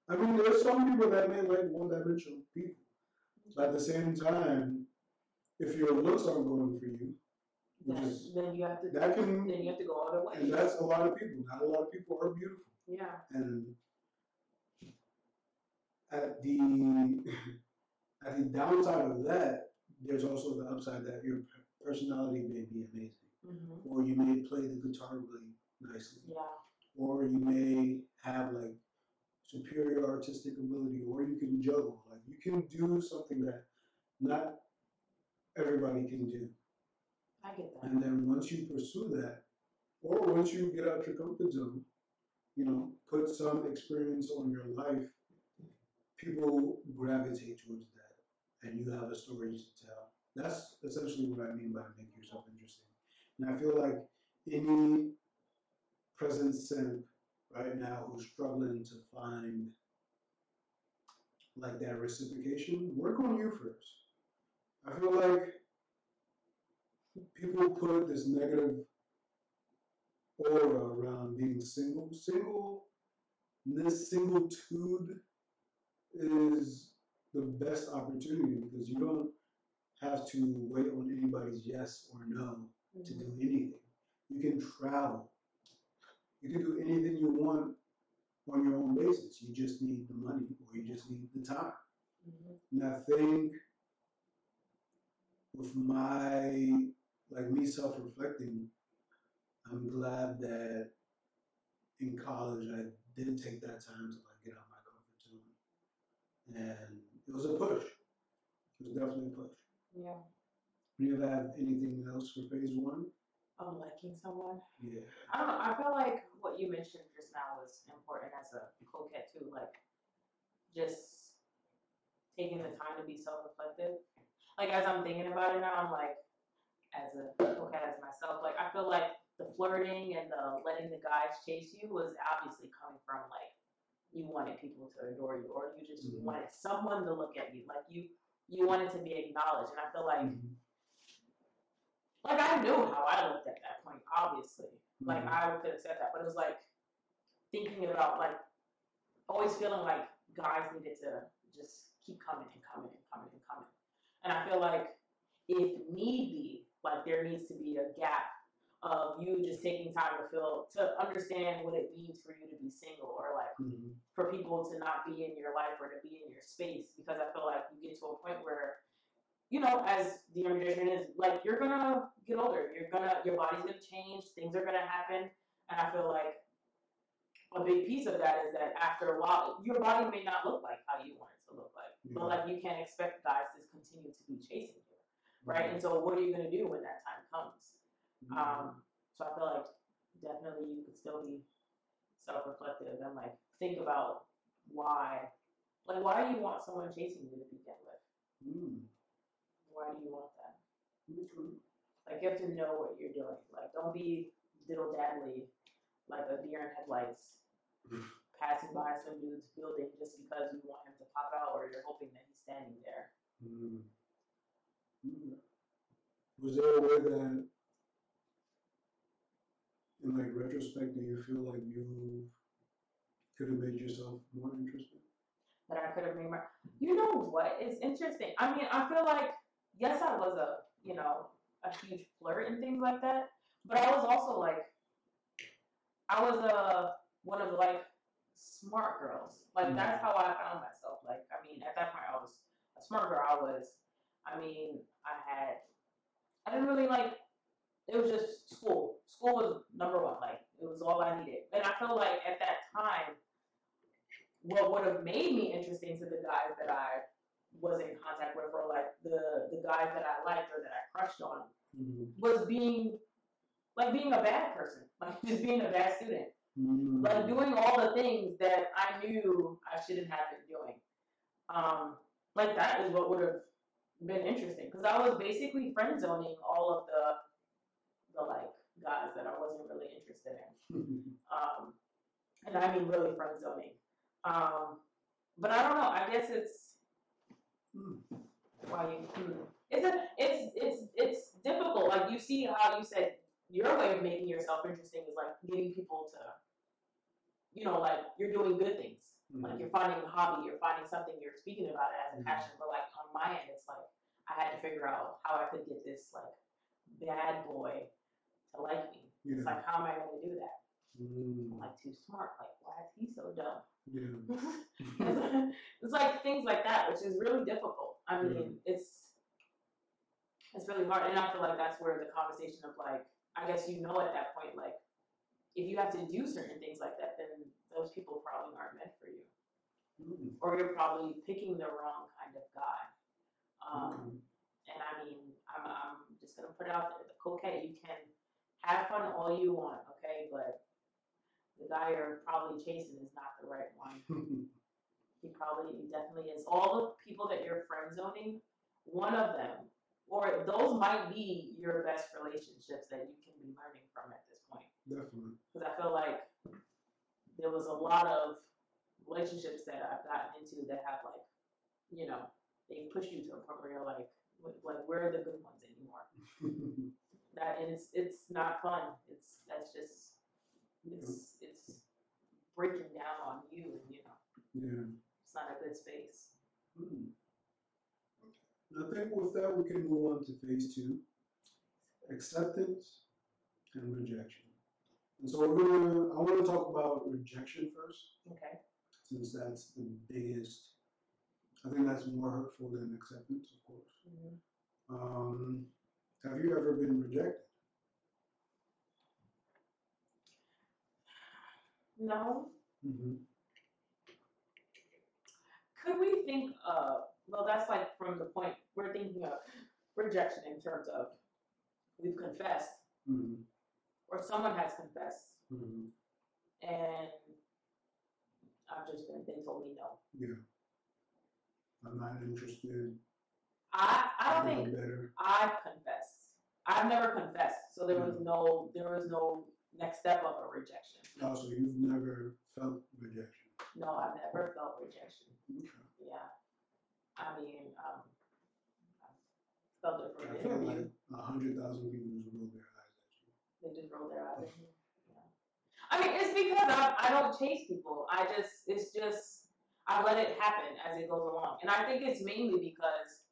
I mean, there's some people that may like one-dimensional people. But at the same time, if your looks aren't going for you, which Then, is then you have to that can, then you have to go all the way. and that's a lot of people. Not a lot of people are beautiful, yeah. and at the at the downside of that, there's also the upside that your personality may be amazing, hmm or you may play the guitar really nicely. Yeah. or you may have like superior artistic ability, or you can juggle. Like you can do something that not everybody can do. I get that. And then once you pursue that, or once you get out your comfort zone, you know, put some experience on your life, people gravitate towards that, and you have a story to tell. That's essentially what I mean by make yourself interesting. And I feel like any present simp right now who's struggling to find like that reciprocation, work on you first. I feel like people put this negative aura around being single. Single, this singlitude is the best opportunity because you don't have to wait on anybody's yes or no to Mhm. do anything. You can travel. You can do anything you want on your own basis. You just need the money or you just need the time. Mhm. And I think with my, like me self reflecting, I'm glad that in college I did take that time to like get out my comfort zone. And it was a push. It was definitely a push. Yeah. Do you have anything else for phase one? I'm liking someone. Yeah. I don't know. I feel like what you mentioned just now was important as a coquette too. Like, just taking the time to be self-reflective. Like as I'm thinking about it now, I'm like, as a as myself, like I feel like the flirting and the letting the guys chase you was obviously coming from like you wanted people to adore you, or you just Mhm. wanted someone to look at you, like you you wanted to be acknowledged. And I feel like Mhm. like I knew how I looked at that point, obviously. Like Mhm. I could accept that, but it was like thinking about like always feeling like guys needed to just keep coming and coming and coming and coming. And I feel like if need be, like there needs to be a gap of you just taking time to feel to understand what it means for you to be single or like Mhm. for people to not be in your life or to be in your space because I feel like you get to a point where, you know, as the younger generation is, like you're gonna get older, you're gonna your body's gonna change, things are gonna happen. And I feel like a big piece of that is that after a while, your body may not look like how you want it to look like. But like you can't expect guys to continue to be chasing right? And so what are you gonna do when that time comes? Mm-hmm. Um, so I feel like definitely you could still be self-reflective and like think about why, like why do you want someone chasing you to begin with? Mm. Why do you want that? Okay. Like you have to know what you're doing. Like don't be diddle daddly like a deer in headlights passing by some dude's building just because you want him to pop out or you're hoping that he's standing there. Mm. Was there a way that, in like retrospect, do you feel like you could have made yourself more interesting? that I could have made my. You know what is interesting? I mean, I feel like yes, I was a you know a huge flirt and things like that, but I was also like I was a one of the like smart girls. Like Mhm. that's how I found myself. Like I mean, at that point, I was a smart girl. I was. I mean, I had. I didn't really like. It was just school. School was number one. Like it was all I needed, and I feel like at that time what would have made me interesting to the guys that I was in contact with, or like the the guys that I liked or that I crushed on, Mm. was being like being a bad person, like just being a bad student, Mm. like doing all the things that I knew I shouldn't have been doing. Um, like that is what would have been interesting because I was basically friend zoning all of the the like guys that I wasn't really interested in um, and I mean really friend zoning. Um, but I don't know. I guess it's Hmm. why you. Hmm. It's a, it's it's it's difficult. Like you see how you said your way of making yourself interesting is like getting people to, you know, like you're doing good things. Like you're finding a hobby, you're finding something you're speaking about it as a Mhm. passion. But like on my end, it's like I had to figure out how I could get this like bad boy to like me. yeah. It's like how am I going to do that? Mm. I'm like too smart. Like why is he so dumb? yeah. it's like things like that, which is really difficult. I mean, it's it's really hard, and I feel like that's where the conversation of like, I guess you know at that point, like, if you have to do certain things like that, then those people probably aren't meant for you, Mm. or you're probably picking the wrong kind of guy. Um, Okay. and I mean, I'm I'm just gonna put it out there. The coquette, you can have fun all you want, okay, but the guy you're probably chasing is not the right one. He probably he definitely is. All the people that you're friend zoning, one of them, or those might be your best relationships that you can be learning from at this. Definitely. Because I feel like there was a lot of relationships that I've gotten into that have like, you know, they push you to a point where you're like, like where are the good ones anymore? That and it's it's not fun. It's that's just it's it's breaking down on you and you know yeah. it's not a good space. Mm. I think with that we can move on to phase two, acceptance and rejection. And so we're gonna, I wanna talk about rejection first, Okay. since that's the biggest, I think that's more hurtful than acceptance, of course. Um, have you ever been rejected? No. Mm-hmm. Could we think of well that's like from the point we're thinking of rejection in terms of we've confessed Mm-hmm. Or someone has confessed Mm-hmm. and I've just been they told me no. Yeah. I'm not interested. I I don't know think better. I've confessed. I've never confessed. So there was no there was no next step of a rejection. Also, you've never felt rejection. No, I've never felt rejection. Okay. Yeah. I mean, um I felt it from I an feel interview. like a hundred thousand people their eyes at you. They just roll their eyes at me. Yeah. I mean, it's because I, I don't chase people. I just, it's just, I let it happen as it goes along. And I think it's mainly because,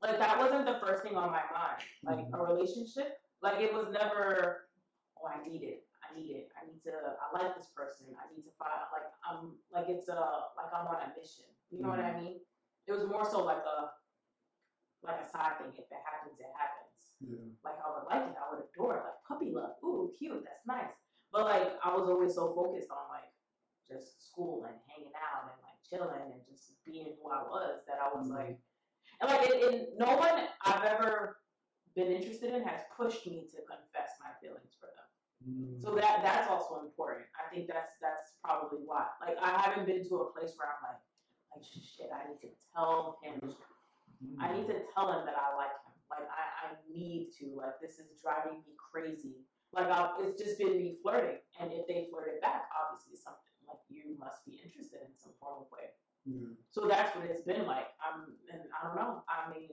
like, that wasn't the first thing on my mind. Like, a relationship, like, it was never, oh, I need it. I need it. I need to, I like this person. I need to find, like, I'm, like, it's a, like, I'm on a mission. You know what I mm-hmm. mean? It was more so like a, like a side thing. If it happens, it happens Yeah. like I would like it, I would adore it, like puppy love, ooh, cute, that's nice. But like I was always so focused on like just school and hanging out and like chilling and just being who I was that I was Mhm. like, and like it, it, no one I've ever been interested in has pushed me to confess my feelings for them. Mm. So that that's also important. I think that's that's probably why. Like I haven't been to a place where I'm like, like shit, I need to tell him. I need to tell him that I like him. Like I, I need to. Like this is driving me crazy. Like I, it's just been me flirting, and if they flirted back, obviously something like you must be interested in some form of way. Yeah. So that's what it's been like. I'm, and I don't know. I mean,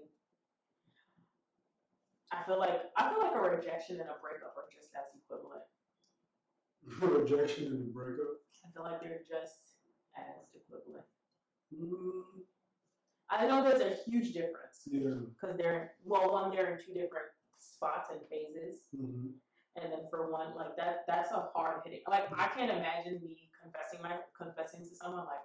I feel like I feel like a rejection and a breakup are just as equivalent. Rejection and a breakup. I feel like they're just as equivalent. Mm, I know there's a huge difference yeah. because they're well, one they're in two different spots and phases, hmm and then for one, like that, that's a hard hitting. Like I can't imagine me confessing my confessing to someone like,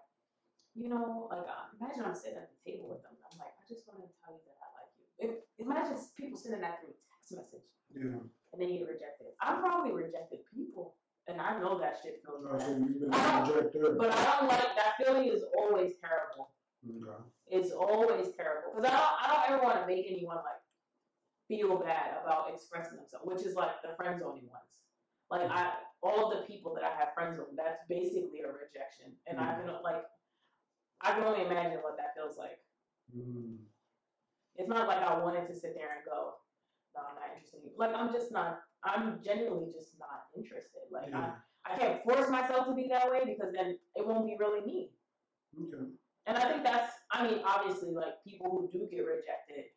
you know, like uh, imagine I'm sitting at the table with them. And I'm like, I just want to tell you that I like you. If, imagine people sending that through a text message Yeah. and then you get rejected. I'm probably rejected people, and I know that shit feels Oh, so bad. you've been a I don't- But I don't like that feeling. Is always terrible. Okay. It's always terrible because I don't, I don't ever want to make anyone like feel bad about expressing themselves, which is like the friend zoning ones. Like I, all the people that I have friends with, that's basically a rejection, and I can like, I can only imagine what that feels like. Mm. It's not like I wanted to sit there and go, no, I'm not interested. in. Like I'm just not. I'm genuinely just not interested. Like. I, I can't force myself to be that way because then it won't be really me. Okay. And I think that's, I mean, obviously, like people who do get rejected,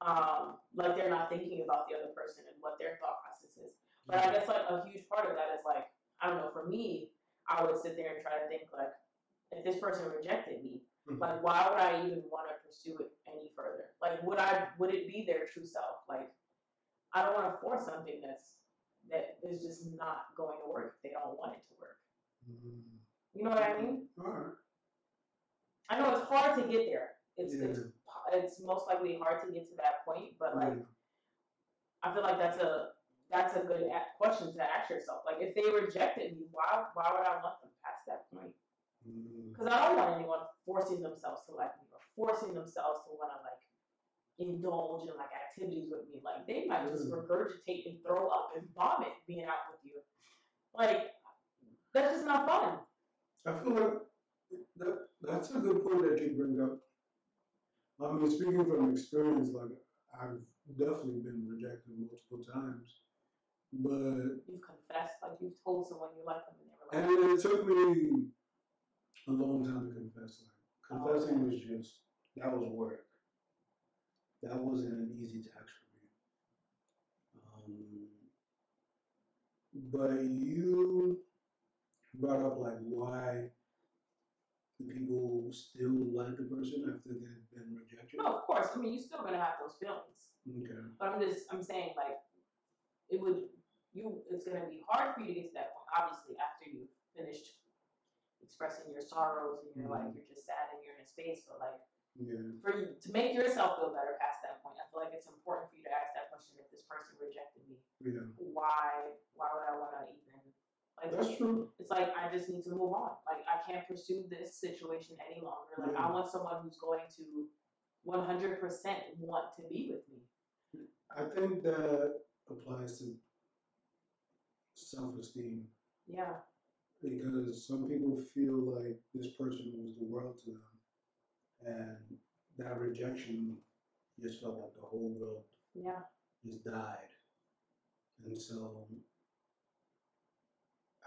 um, like they're not thinking about the other person and what their thought process is. But I guess like a huge part of that is like, I don't know, for me, I would sit there and try to think like, if this person rejected me, Mhm. like why would I even want to pursue it any further? Like would I would it be their true self? Like I don't want to force something that's that is just not going to work if they don't want it to work. Mm. You know what I mean? All right. I know it's hard to get there. It's Yeah. it's it's most likely hard to get to that point, but like Yeah. I feel like that's a that's a good question to ask yourself. Like if they rejected me, why why would I want them past that point? Because I don't want anyone forcing themselves to like me or forcing themselves to want to like indulge in like activities with me. Like they might just Mm. regurgitate and throw up and vomit being out with you. Like that's just not fun. I feel like that that's a good point that you bring up. I mean, speaking from experience, like I've definitely been rejected multiple times, but You've confessed, like you've told someone you like them and they were like, and it took me a long time to confess. Like Oh, confessing okay. was just that was work. That wasn't an easy task for me. Um, but you brought up like why the people still like the person after they've been rejected. no, of course. I mean, you're still gonna have those feelings. Okay. But I'm just, I'm saying like, it would, you, it's gonna be hard for you to get to that point, obviously, after you finished expressing your sorrows and you're like, Mhm. you're just sad and you're in a space, but like, Yeah. for you, to make yourself feel better past that point, I feel like it's important for you to ask that question, if this person rejected me, Yeah. why, why would I wanna even, like, That's true. it's like I just need to move on. Like I can't pursue this situation any longer. Like I mm-hmm. want someone who's going to 100% want to be with me. I think that applies to self-esteem Yeah. because some people feel like this person was the world to them, and that rejection just felt like the whole world Yeah. just died. And so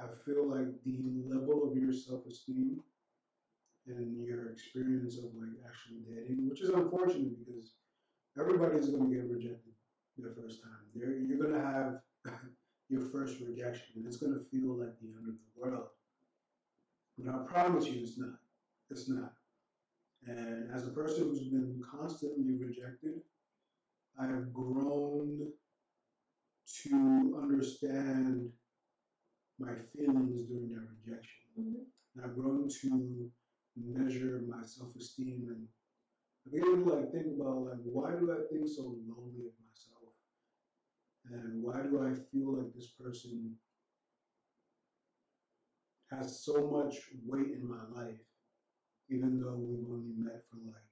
I feel like the level of your self esteem and your experience of like actually dating, which is unfortunate because everybody's gonna get rejected the first time. You're, you're gonna have your first rejection and it's gonna feel like the end of the world. But I promise you it's not. It's not. And as a person who's been constantly rejected, I have grown to understand my feelings during that rejection. Mhm. And I've grown to measure my self-esteem and I began to like think about like why do I think so lowly of myself? And why do I feel like this person has so much weight in my life, even though we've only met for like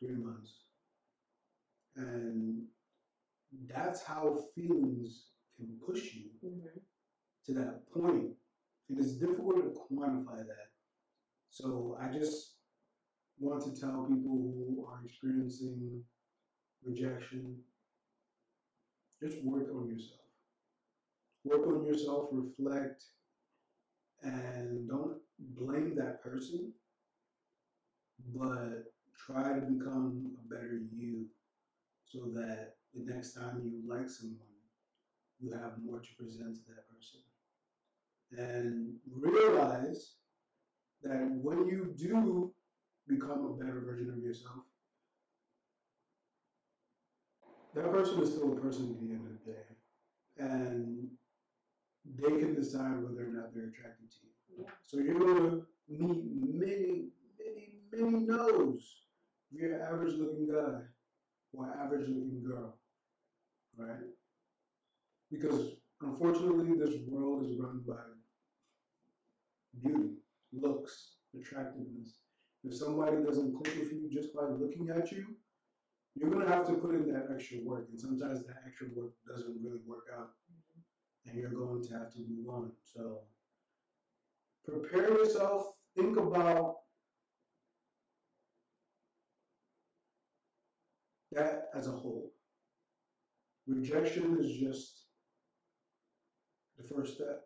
three months. And that's how feelings can push you Mm-hmm. To that point. It is difficult to quantify that. So I just want to tell people who are experiencing rejection just work on yourself. Work on yourself, reflect, and don't blame that person, but try to become a better you so that the next time you like someone, you have more to present to that person. And realize that when you do become a better version of yourself, that person is still a person at the end of the day. And they can decide whether or not they're attracted to you. Yeah. So you're gonna meet many, many, many no's. If you're an average looking guy or an average looking girl, right? Because unfortunately, this world is run by beauty, looks, attractiveness. If somebody doesn't click with you just by looking at you, you're gonna have to put in that extra work, and sometimes that extra work doesn't really work out, mm-hmm. and you're going to have to move on. So prepare yourself. Think about that as a whole. Rejection is just the first step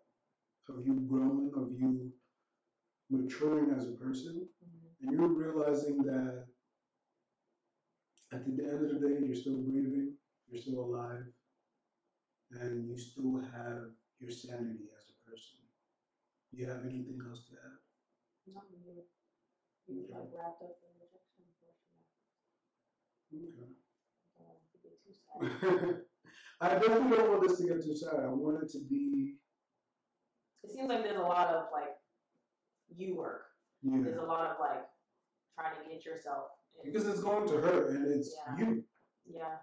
of you growing, of you maturing as a person, Mm-hmm. and you're realizing that at the end of the day, you're still breathing, you're still alive, and you still have your sanity as a person. Do you have anything else to add? No, you, you like wrapped up the rejection portion. Okay. I to get too sad. I definitely don't want this to get too sad. I want it to be, It seems like there's a lot of like you work. yeah, There's a lot of like trying to get yourself. In. because it's going to hurt, and it's Yeah. you. Yeah.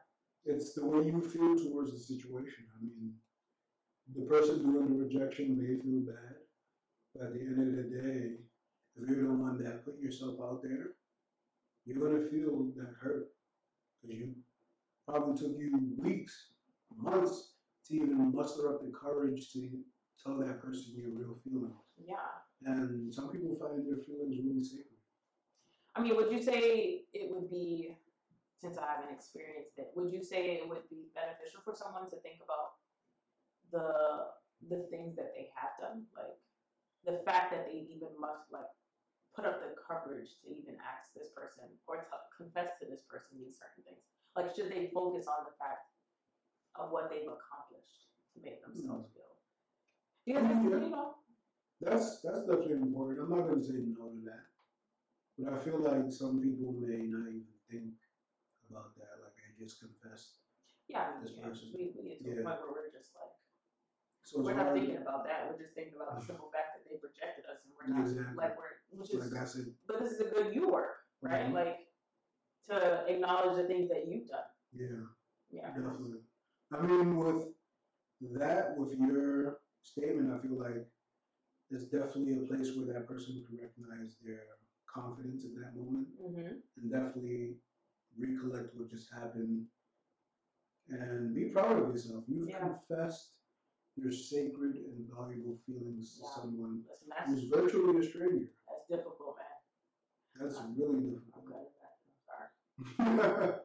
It's the way you feel towards the situation. I mean, the person doing the rejection may feel bad, but at the end of the day, if you're the one that put yourself out there, you're gonna feel that hurt because you probably took you weeks, months to even muster up the courage to tell that person your real feelings. Yeah. And some people find their feelings really sacred. I mean, would you say it would be, since I haven't experienced it, would you say it would be beneficial for someone to think about the the things that they have done, like the fact that they even must like put up the courage to even ask this person or to confess to this person these certain things? Like, should they focus on the fact of what they've accomplished to make themselves hmm. feel? Because Yeah. you know, That's that's definitely important. I'm not gonna say no to that, but I feel like some people may not even think about that. Like I just confessed. yeah, This yeah, person. we, we get to Yeah. a point where we're just like. So it's We're not hard- thinking about that. We're just thinking about the simple fact that they rejected us, and we're not Exactly. like we're, which is. like that's it. But this is a good you work, right? Mhm. Like to acknowledge the things that you've done. Yeah, Yeah. definitely. I mean, with that, with your statement, I feel like it's definitely a place where that person can recognize their confidence in that moment. Mm-hmm. and definitely recollect what just happened and be proud of yourself. You've Yeah. confessed your sacred and valuable feelings to someone Listen, who's virtually a stranger. that's difficult, man. That's really I'm difficult. that. I'm sorry.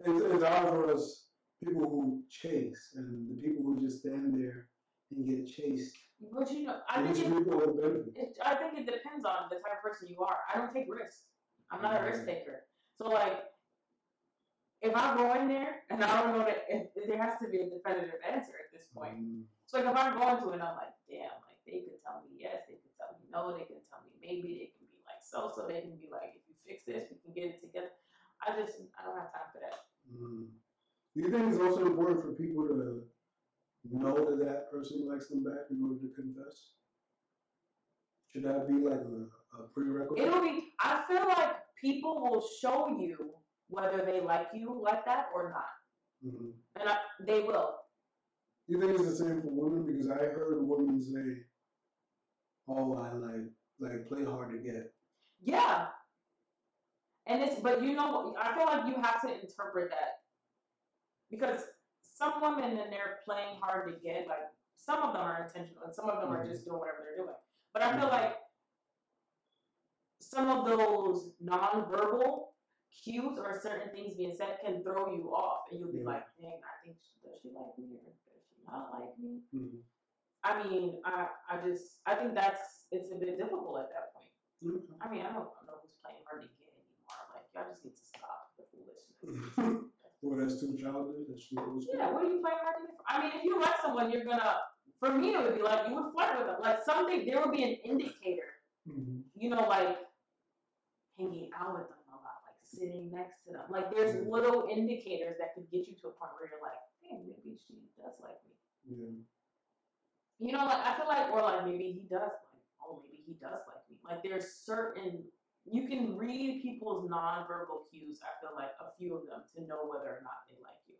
it's, it's hard for us people who chase and the people who just stand there and get chased. But you know, I think it, it, I think it depends on the type of person you are. I don't take risks. I'm not a risk taker. So like, if I go in there and I don't know that if, there has to be a definitive answer at this point. Mm, So like if I'm going to it and I'm like, damn, like they could tell me yes, they could tell me no, they can tell me maybe, they can be like so, so they can be like, if you fix this, we can get it together. I just I don't have time for that. mm. Do you think it's also important for people to know that that person likes them back in order to confess? Should that be like a, a prerequisite? It'll be I feel like people will show you whether they like you like that or not. Mhm. And I, they will. You think it's the same for women? Because I heard a woman say oh, I like like play hard to get. Yeah. And it's, but you know, I feel like you have to interpret that because some women and they're playing hard to get, like some of them are intentional and some of them are mm-hmm. just doing whatever they're doing. But I feel mm-hmm. like some of those nonverbal cues or certain things being said can throw you off, and you'll be Yeah. like, "Dang, I think she, does she like me or does she not like me?" Mm-hmm. I mean, I I just I think that's it's a bit difficult at that point. Okay. I mean, I don't know who's playing hard to get anymore. Like, y'all just need to stop the foolishness. well, that's too childish. That's too yeah, what are you playing hard to get? I mean, if you like someone, you're gonna. For me, it would be like you would flirt with them. Like something, there would be an indicator. Mhm. You know, like hanging out with them a lot, like sitting next to them. Like there's Mhm. little indicators that could get you to a point where you're like, hey, maybe she does like me. Yeah. You know, like I feel like, or like maybe he does like, oh, maybe he does like me. Like there's certain you can read people's nonverbal cues. I feel like a few of them to know whether or not they like you.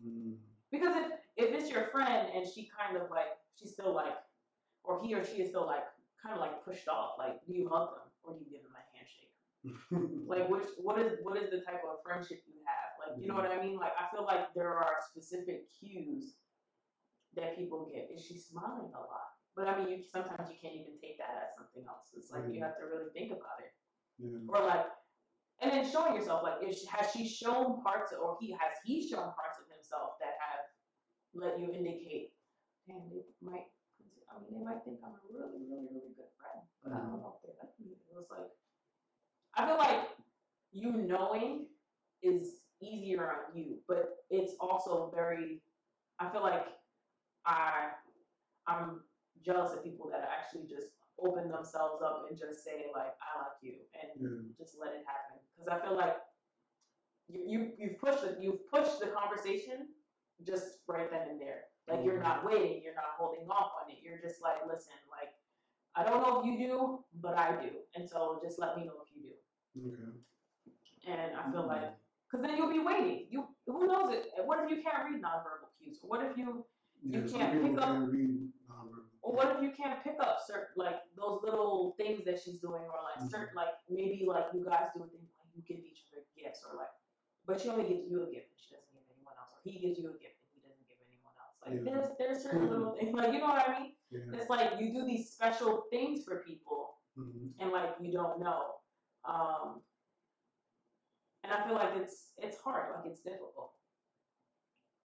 Mm. Because if if it's your friend and she kind of like she's still like, or he or she is still like kind of like pushed off, like do you hug them or do you give them a handshake? Like which what is what is the type of friendship you have? Like you know what I mean? Like I feel like there are specific cues that people get. Is she smiling a lot? But I mean, you sometimes you can't even take that as something else. It's like you Mhm. have to really think about it, yeah. or like, and then showing yourself. Like, if has she shown parts, of, or he has he shown parts of himself that have let you indicate, and they might. I mean, they might think I'm a really, really, really good friend, but I don't know if they like me. It was like, I feel like you knowing is easier on you, but it's also very. I feel like I I'm jealous of people that are actually just open themselves up and just say like I like you and Yeah. just let it happen. Because I feel like you you you've pushed it you've pushed the conversation just right then and there. Like you're not mm. waiting you're not holding off on it. You're just like listen like I don't know if you do but I do. And so just let me know if you do. Okay. and I feel mm. like because then you'll be waiting. You who knows it? What if you can't read nonverbal cues? What if you You can't pick up- can't read Or what if you can't pick up certain like those little things that she's doing, or like Mhm. certain like maybe like you guys do a thing like you give each other gifts, or like, but she only gives you a gift and she doesn't give anyone else, or he gives you a gift and he doesn't give anyone else. Like Yeah. there's there's certain little things like you know what I mean. Yeah. It's like you do these special things for people Mhm. and like you don't know, um, and I feel like it's it's hard, like it's difficult.